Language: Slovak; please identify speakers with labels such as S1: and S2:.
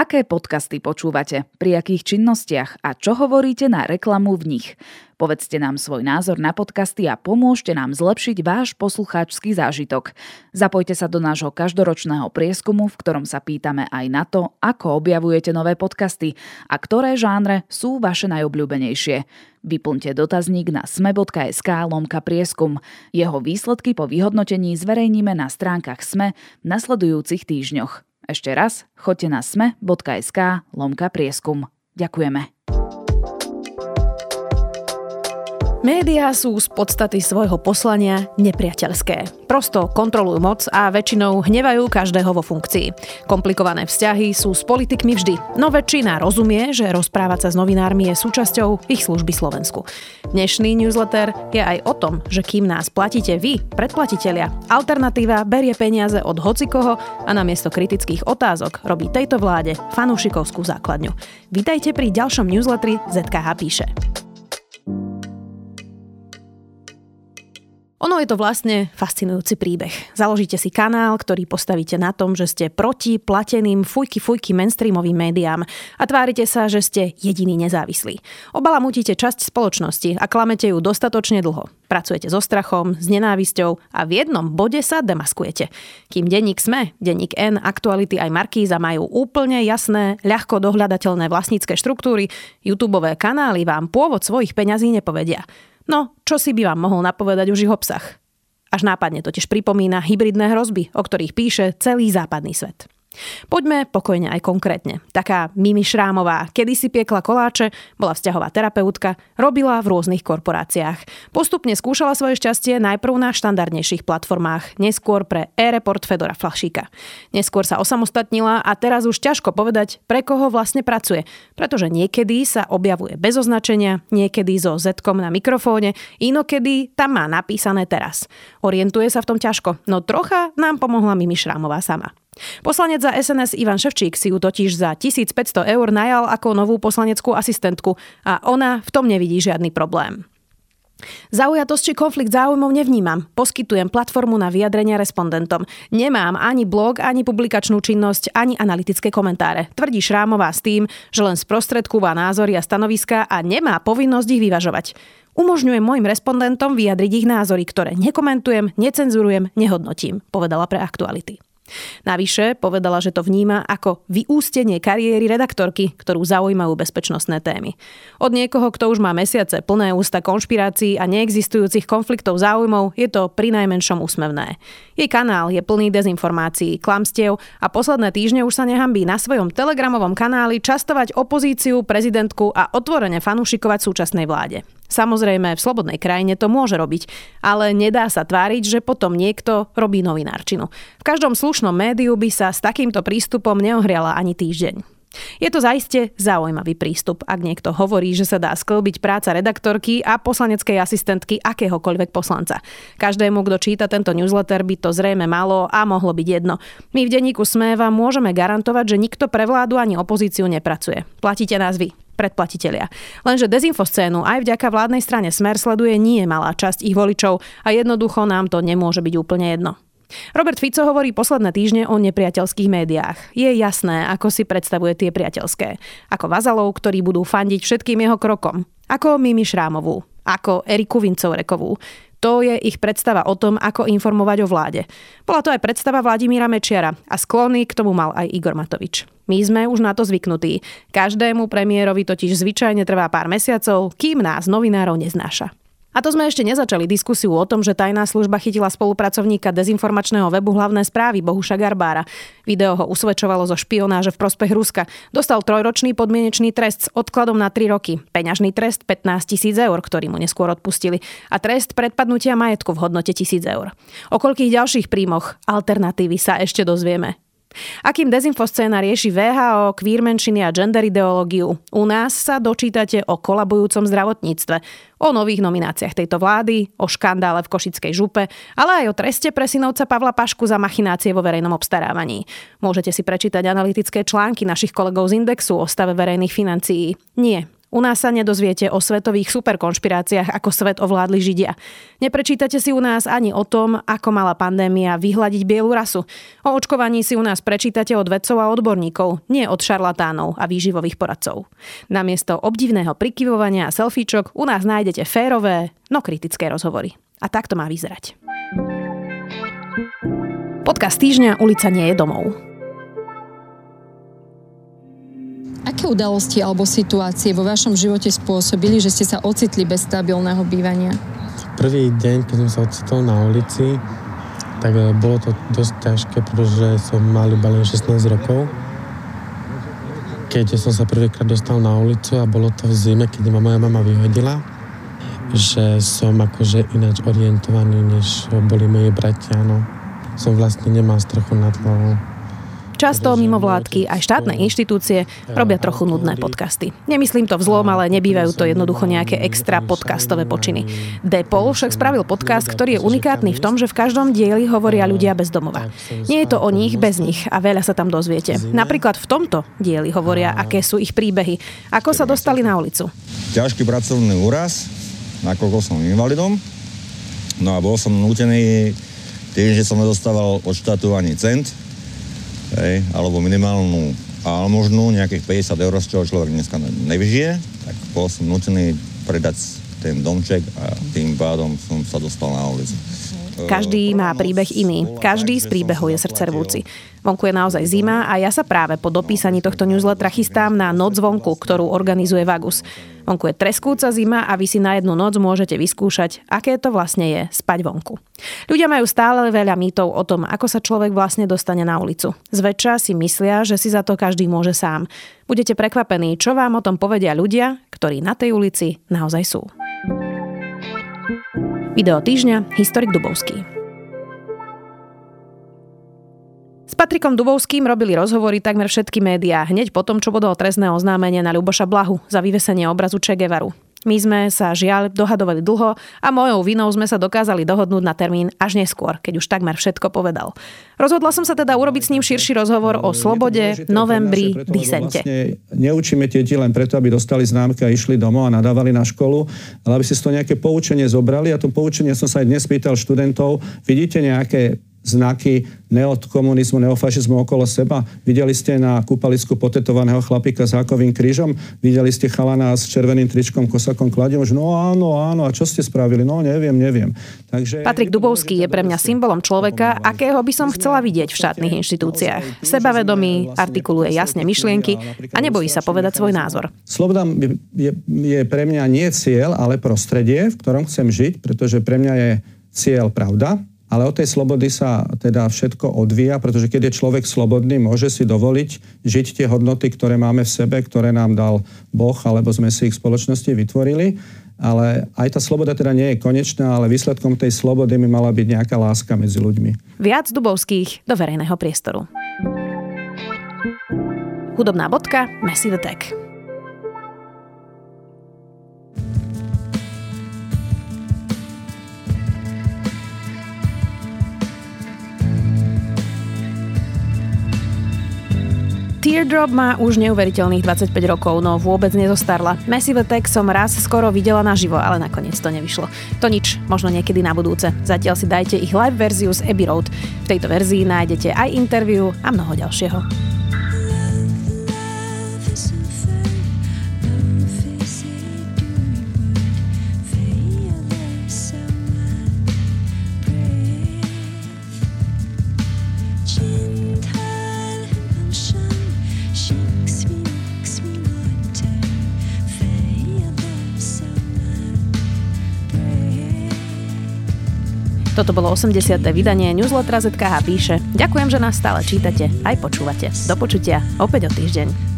S1: Aké podcasty počúvate, pri akých činnostiach a čo hovoríte na reklamu v nich? Povedzte nám svoj názor na podcasty a pomôžte nám zlepšiť váš poslucháčsky zážitok. Zapojte sa do nášho každoročného prieskumu, v ktorom sa pýtame aj na to, ako objavujete nové podcasty a ktoré žánre sú vaše najobľúbenejšie. Vyplňte dotazník na sme.sk lomka prieskum. Jeho výsledky po vyhodnotení zverejníme na stránkach SME v nasledujúcich týždňoch. Ešte raz, choďte na sme.sk lomka prieskum. Ďakujeme.
S2: Média sú z podstaty svojho poslania nepriateľské. Prosto kontrolujú moc a väčšinou hnevajú každého vo funkcii. Komplikované vzťahy sú s politikmi vždy, no väčšina rozumie, že rozprávať sa s novinármi je súčasťou ich služby Slovensku. Dnešný newsletter je aj o tom, že kým nás platíte vy, predplatitelia, alternatíva berie peniaze od hocikoho a namiesto kritických otázok robí tejto vláde fanúšikovskú základňu. Vítajte pri ďalšom newsletteri ZKH píše. Ono je to vlastne fascinujúci príbeh. Založíte si kanál, ktorý postavíte na tom, že ste proti plateným fujky fujky mainstreamovým médiám a tvárite sa, že ste jediný nezávislí. Obalamutíte časť spoločnosti a klamete ju dostatočne dlho. Pracujete so strachom, s nenávisťou a v jednom bode sa demaskujete. Kým denník SME, denník N, aktuality aj Markíza majú úplne jasné, ľahko dohľadateľné vlastnícke štruktúry, YouTube kanály vám pôvod svojich peňazí nepovedia. No, čo si by vám mohol napovedať už ich obsah? Až nápadne totiž pripomína hybridné hrozby, o ktorých píše celý západný svet. Poďme pokojne aj konkrétne. Taká Mimi Šrámová kedysi piekla koláče, bola vzťahová terapeutka, robila v rôznych korporáciách. Postupne skúšala svoje šťastie najprv na štandardnejších platformách, neskôr pre e-report Fedora Flašíka. Neskôr sa osamostatnila a teraz už ťažko povedať, pre koho vlastne pracuje, pretože niekedy sa objavuje bez označenia, niekedy so z na mikrofóne, inokedy tam má napísané teraz. Orientuje sa v tom ťažko, no trocha nám pomohla Mimi Šrámová sama. Poslanec za SNS Ivan Ševčík si ju totiž za 1500 eur najal ako novú poslaneckú asistentku a ona v tom nevidí žiadny problém. Zaujatosť či konflikt záujmov nevnímam. Poskytujem platformu na vyjadrenia respondentom. Nemám ani blog, ani publikačnú činnosť, ani analytické komentáre. Tvrdí Šrámová s tým, že len sprostredkúva názory a stanoviska a nemá povinnosť ich vyvažovať. Umožňujem mojim respondentom vyjadriť ich názory, ktoré nekomentujem, necenzurujem, nehodnotím, povedala pre aktuality. Navyše povedala, že to vníma ako vyústenie kariéry redaktorky, ktorú zaujímajú bezpečnostné témy. Od niekoho, kto už má mesiace plné ústa konšpirácií a neexistujúcich konfliktov záujmov, je to pri najmenšom úsmevné. Jej kanál je plný dezinformácií, klamstiev a posledné týždne už sa nehambí na svojom telegramovom kanáli častovať opozíciu, prezidentku a otvorene fanúšikovať súčasnej vláde. Samozrejme, v slobodnej krajine to môže robiť, ale nedá sa tváriť, že potom niekto robí novinárčinu. V každom slušnom médiu by sa s takýmto prístupom neohriala ani týždeň. Je to zaiste zaujímavý prístup, ak niekto hovorí, že sa dá sklbiť práca redaktorky a poslaneckej asistentky akéhokoľvek poslanca. Každému, kto číta tento newsletter, by to zrejme malo a mohlo byť jedno. My v denníku Sme môžeme garantovať, že nikto pre vládu ani opozíciu nepracuje. Platíte nás vy predplatitelia. Lenže dezinfoscénu aj vďaka vládnej strane Smer sleduje nie malá časť ich voličov a jednoducho nám to nemôže byť úplne jedno. Robert Fico hovorí posledné týždne o nepriateľských médiách. Je jasné, ako si predstavuje tie priateľské. Ako vazalov, ktorí budú fandiť všetkým jeho krokom. Ako Mimi Šrámovú. Ako Eriku Vincovrekovú. To je ich predstava o tom, ako informovať o vláde. Bola to aj predstava Vladimíra Mečiara a sklony k tomu mal aj Igor Matovič. My sme už na to zvyknutí. Každému premiérovi totiž zvyčajne trvá pár mesiacov, kým nás novinárov neznáša. A to sme ešte nezačali diskusiu o tom, že tajná služba chytila spolupracovníka dezinformačného webu hlavné správy Bohuša Garbára. Video ho usvedčovalo zo špionáže v prospech Ruska. Dostal trojročný podmienečný trest s odkladom na 3 roky. Peňažný trest 15 tisíc eur, ktorý mu neskôr odpustili. A trest predpadnutia majetku v hodnote tisíc eur. O koľkých ďalších príjmoch alternatívy sa ešte dozvieme. Akým dezinfoscéna rieši VHO, queer menšiny a gender ideológiu, u nás sa dočítate o kolabujúcom zdravotníctve, o nových nomináciách tejto vlády, o škandále v Košickej župe, ale aj o treste pre synovca Pavla Pašku za machinácie vo verejnom obstarávaní. Môžete si prečítať analytické články našich kolegov z Indexu o stave verejných financií. Nie, U nás sa nedozviete o svetových superkonšpiráciách, ako svet ovládli Židia. Neprečítate si u nás ani o tom, ako mala pandémia vyhľadiť bielu rasu. O očkovaní si u nás prečítate od vedcov a odborníkov, nie od šarlatánov a výživových poradcov. Namiesto obdivného prikyvovania a selfiečok u nás nájdete férové, no kritické rozhovory. A tak to má vyzerať. Podcast týždňa Ulica nie je domov.
S3: Aké udalosti alebo situácie vo vašom živote spôsobili, že ste sa ocitli bez stabilného bývania?
S4: Prvý deň, keď som sa ocitol na ulici, tak e, bolo to dosť ťažké, pretože som mal iba len 16 rokov. Keď som sa prvýkrát dostal na ulicu a bolo to v zime, keď ma moja mama vyhodila, že som akože ináč orientovaný, než boli moji bratia, no. Som vlastne nemal strechu nad hlavou.
S2: Často mimovládky aj štátne inštitúcie robia trochu nudné podcasty. Nemyslím to vzlom, ale nebývajú to jednoducho nejaké extra podcastové počiny. Depol však spravil podcast, ktorý je unikátny v tom, že v každom dieli hovoria ľudia bez domova. Nie je to o nich bez nich a veľa sa tam dozviete. Napríklad v tomto dieli hovoria, aké sú ich príbehy, ako sa dostali na ulicu.
S5: Ťažký pracovný úraz, nakoľko som invalidom, no a bol som nutený tým, že som nedostával od štátu ani cent, hej, alebo minimálnu almožnú, nejakých 50 eur, z čoho človek dneska nevyžije, tak bol som nutený predať ten domček a tým pádom som sa dostal na ulicu.
S2: Každý má príbeh iný. Každý z príbehov je srdcervúci. Vonku je naozaj zima a ja sa práve po dopísaní tohto newslettera chystám na noc vonku, ktorú organizuje Vagus. Vonku je treskúca zima a vy si na jednu noc môžete vyskúšať, aké to vlastne je spať vonku. Ľudia majú stále veľa mýtov o tom, ako sa človek vlastne dostane na ulicu. Zväčša si myslia, že si za to každý môže sám. Budete prekvapení, čo vám o tom povedia ľudia, ktorí na tej ulici naozaj sú. Video týždňa Historik Dubovský. S Patrikom Dubovským robili rozhovory takmer všetky médiá hneď po tom, čo podal trestné oznámenie na Ľuboša Blahu za vyvesenie obrazu Che. My sme sa žiaľ dohadovali dlho a mojou vinou sme sa dokázali dohodnúť na termín až neskôr, keď už takmer všetko povedal. Rozhodla som sa teda urobiť s ním širší rozhovor o slobode, novembri, disente. Vlastne
S6: neučíme deti len preto, aby dostali známky a išli domov a nadávali na školu, ale aby si z toho nejaké poučenie zobrali a to poučenie som sa aj dnes pýtal študentov. Vidíte nejaké znaky neokomunizmu, neofašizmu okolo seba. Videli ste na kúpalisku potetovaného chlapika s hákovým krížom? Videli ste chalana s červeným tričkom, kosakom kladiom? No áno, áno, a čo ste spravili? No neviem, neviem.
S2: Takže... Patrik Dubovský je pre mňa symbolom človeka, akého by som chcela vidieť v štátnych inštitúciách. Sebavedomý, artikuluje jasne myšlienky a nebojí sa povedať svoj názor.
S6: Sloboda je, je pre mňa nie cieľ, ale prostredie, v ktorom chcem žiť, pretože pre mňa je cieľ pravda, ale od tej slobody sa teda všetko odvíja, pretože keď je človek slobodný, môže si dovoliť žiť tie hodnoty, ktoré máme v sebe, ktoré nám dal Boh, alebo sme si ich v spoločnosti vytvorili. Ale aj tá sloboda teda nie je konečná, ale výsledkom tej slobody by mala byť nejaká láska medzi ľuďmi.
S2: Viac Dubovských do verejného priestoru. Hudobná bodka Massive Tech. Teardrop má už neuveriteľných 25 rokov, no vôbec nezostarla. Massive Attack som raz skoro videla naživo, ale nakoniec to nevyšlo. To nič, možno niekedy na budúce. Zatiaľ si dajte ich live verziu z Abbey Road. V tejto verzii nájdete aj interviu a mnoho ďalšieho. Toto bolo 80. vydanie newslettera ZKH píše. Ďakujem, že nás stále čítate aj počúvate. Do počutia opäť o týždeň.